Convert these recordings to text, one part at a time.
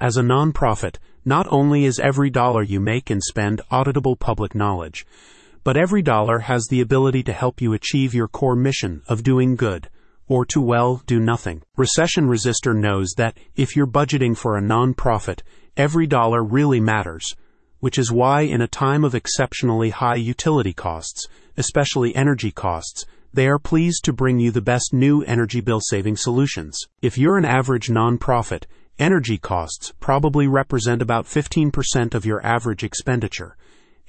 As a nonprofit, not only is every dollar you make and spend auditable public knowledge, but every dollar has the ability to help you achieve your core mission of doing good, or to well do nothing. Recession Resister knows that if you're budgeting for a nonprofit, every dollar really matters, which is why in a time of exceptionally high utility costs, especially energy costs, they are pleased to bring you the best new energy bill saving solutions. If you're an average nonprofit, energy costs probably represent about 15% of your average expenditure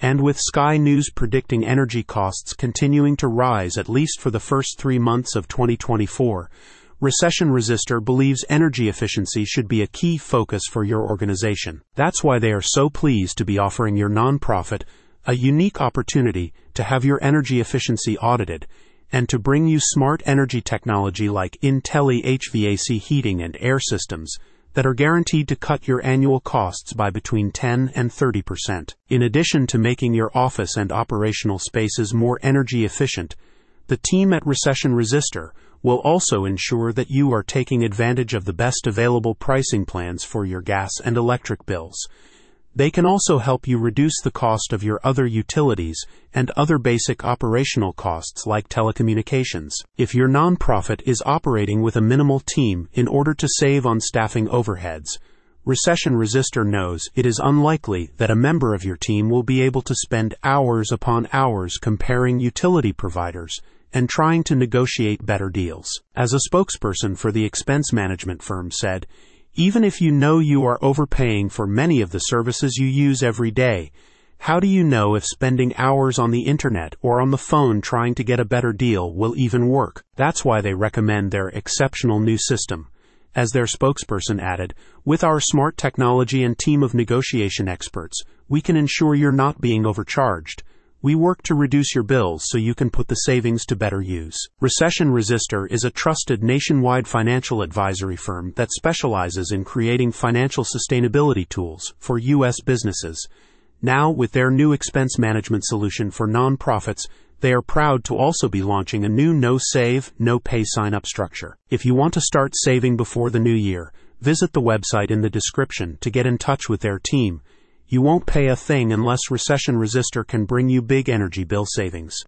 and with Sky News predicting energy costs continuing to rise at least for the first three months of 2024, Recession Resister believes energy efficiency should be a key focus for your organization. That's why they are so pleased to be offering your nonprofit a unique opportunity to have your energy efficiency audited and to bring you smart energy technology like Intelli HVAC heating and air systems that are guaranteed to cut your annual costs by between 10 and 30 percent. In addition to making your office and operational spaces more energy efficient, the team at Recession Resister will also ensure that you are taking advantage of the best available pricing plans for your gas and electric bills they can also help you reduce the cost of your other utilities and other basic operational costs like telecommunications. If your nonprofit is operating with a minimal team in order to save on staffing overheads, Recession Resister knows it is unlikely that a member of your team will be able to spend hours upon hours comparing utility providers and trying to negotiate better deals. As a spokesperson for the expense management firm said, even if you know you are overpaying for many of the services you use every day, how do you know if spending hours on the internet or on the phone trying to get a better deal will even work? That's why they recommend their exceptional new system. As their spokesperson added, with our smart technology and team of negotiation experts, we can ensure you're not being overcharged. We work to reduce your bills so you can put the savings to better use. Recession Resister is a trusted nationwide financial advisory firm that specializes in creating financial sustainability tools for U.S. businesses. Now, with their new expense management solution for nonprofits, they are proud to also be launching a new no save, no pay sign up structure. If you want to start saving before the new year, visit the website in the description to get in touch with their team you won't pay a thing unless Recession Resister can bring you big energy bill savings.